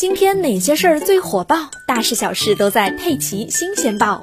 今天哪些事儿最火爆？大事小事都在《佩奇新鲜报》。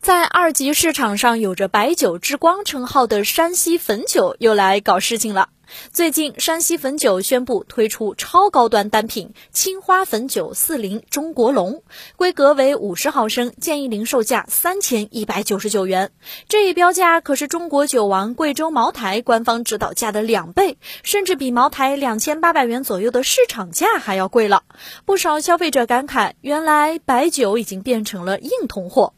在二级市场上有着“白酒之光”称号的山西汾酒又来搞事情了。最近，山西汾酒宣布推出超高端单品青花汾酒四零中国龙，规格为五十毫升，建议零售价三千一百九十九元。这一标价可是中国酒王贵州茅台官方指导价的两倍，甚至比茅台两千八百元左右的市场价还要贵了。不少消费者感慨，原来白酒已经变成了硬通货。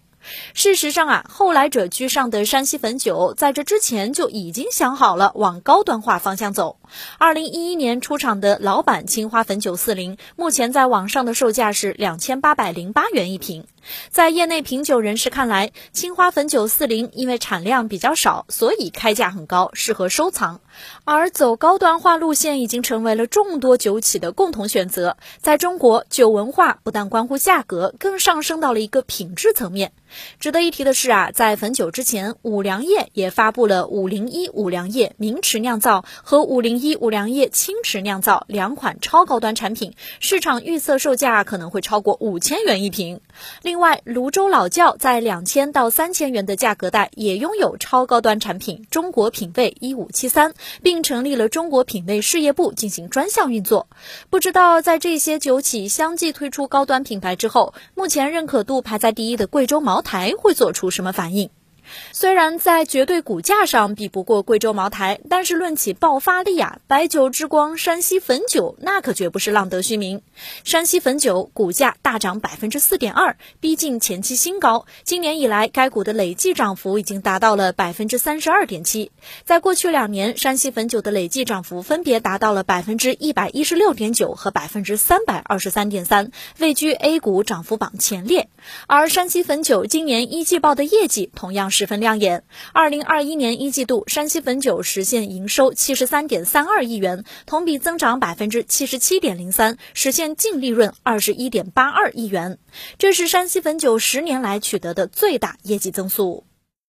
事实上啊，后来者居上的山西汾酒，在这之前就已经想好了往高端化方向走。二零一一年出厂的老版青花汾酒四零，目前在网上的售价是两千八百零八元一瓶。在业内品酒人士看来，青花汾酒四零因为产量比较少，所以开价很高，适合收藏。而走高端化路线已经成为了众多酒企的共同选择。在中国，酒文化不但关乎价格，更上升到了一个品质层面。值得一提的是啊，在汾酒之前，五粮液也发布了五零一五粮液明池酿造和五零一五粮液青池酿造两款超高端产品，市场预测售价可能会超过五千元一瓶。另外，泸州老窖在两千到三千元的价格带也拥有超高端产品中国品味一五七三，并成立了中国品味事业部进行专项运作。不知道在这些酒企相继推出高端品牌之后，目前认可度排在第一的贵州茅茅台会做出什么反应？虽然在绝对股价上比不过贵州茅台，但是论起爆发力啊，白酒之光山西汾酒那可绝不是浪得虚名。山西汾酒股价大涨百分之四点二，逼近前期新高。今年以来，该股的累计涨幅已经达到了百分之三十二点七。在过去两年，山西汾酒的累计涨幅分别达到了百分之一百一十六点九和百分之三百二十三点三，位居 A 股涨幅榜前列。而山西汾酒今年一季报的业绩同样是十分亮眼。二零二一年一季度，山西汾酒实现营收七十三点三二亿元，同比增长百分之七十七点零三，实现净利润二十一点八二亿元，这是山西汾酒十年来取得的最大业绩增速。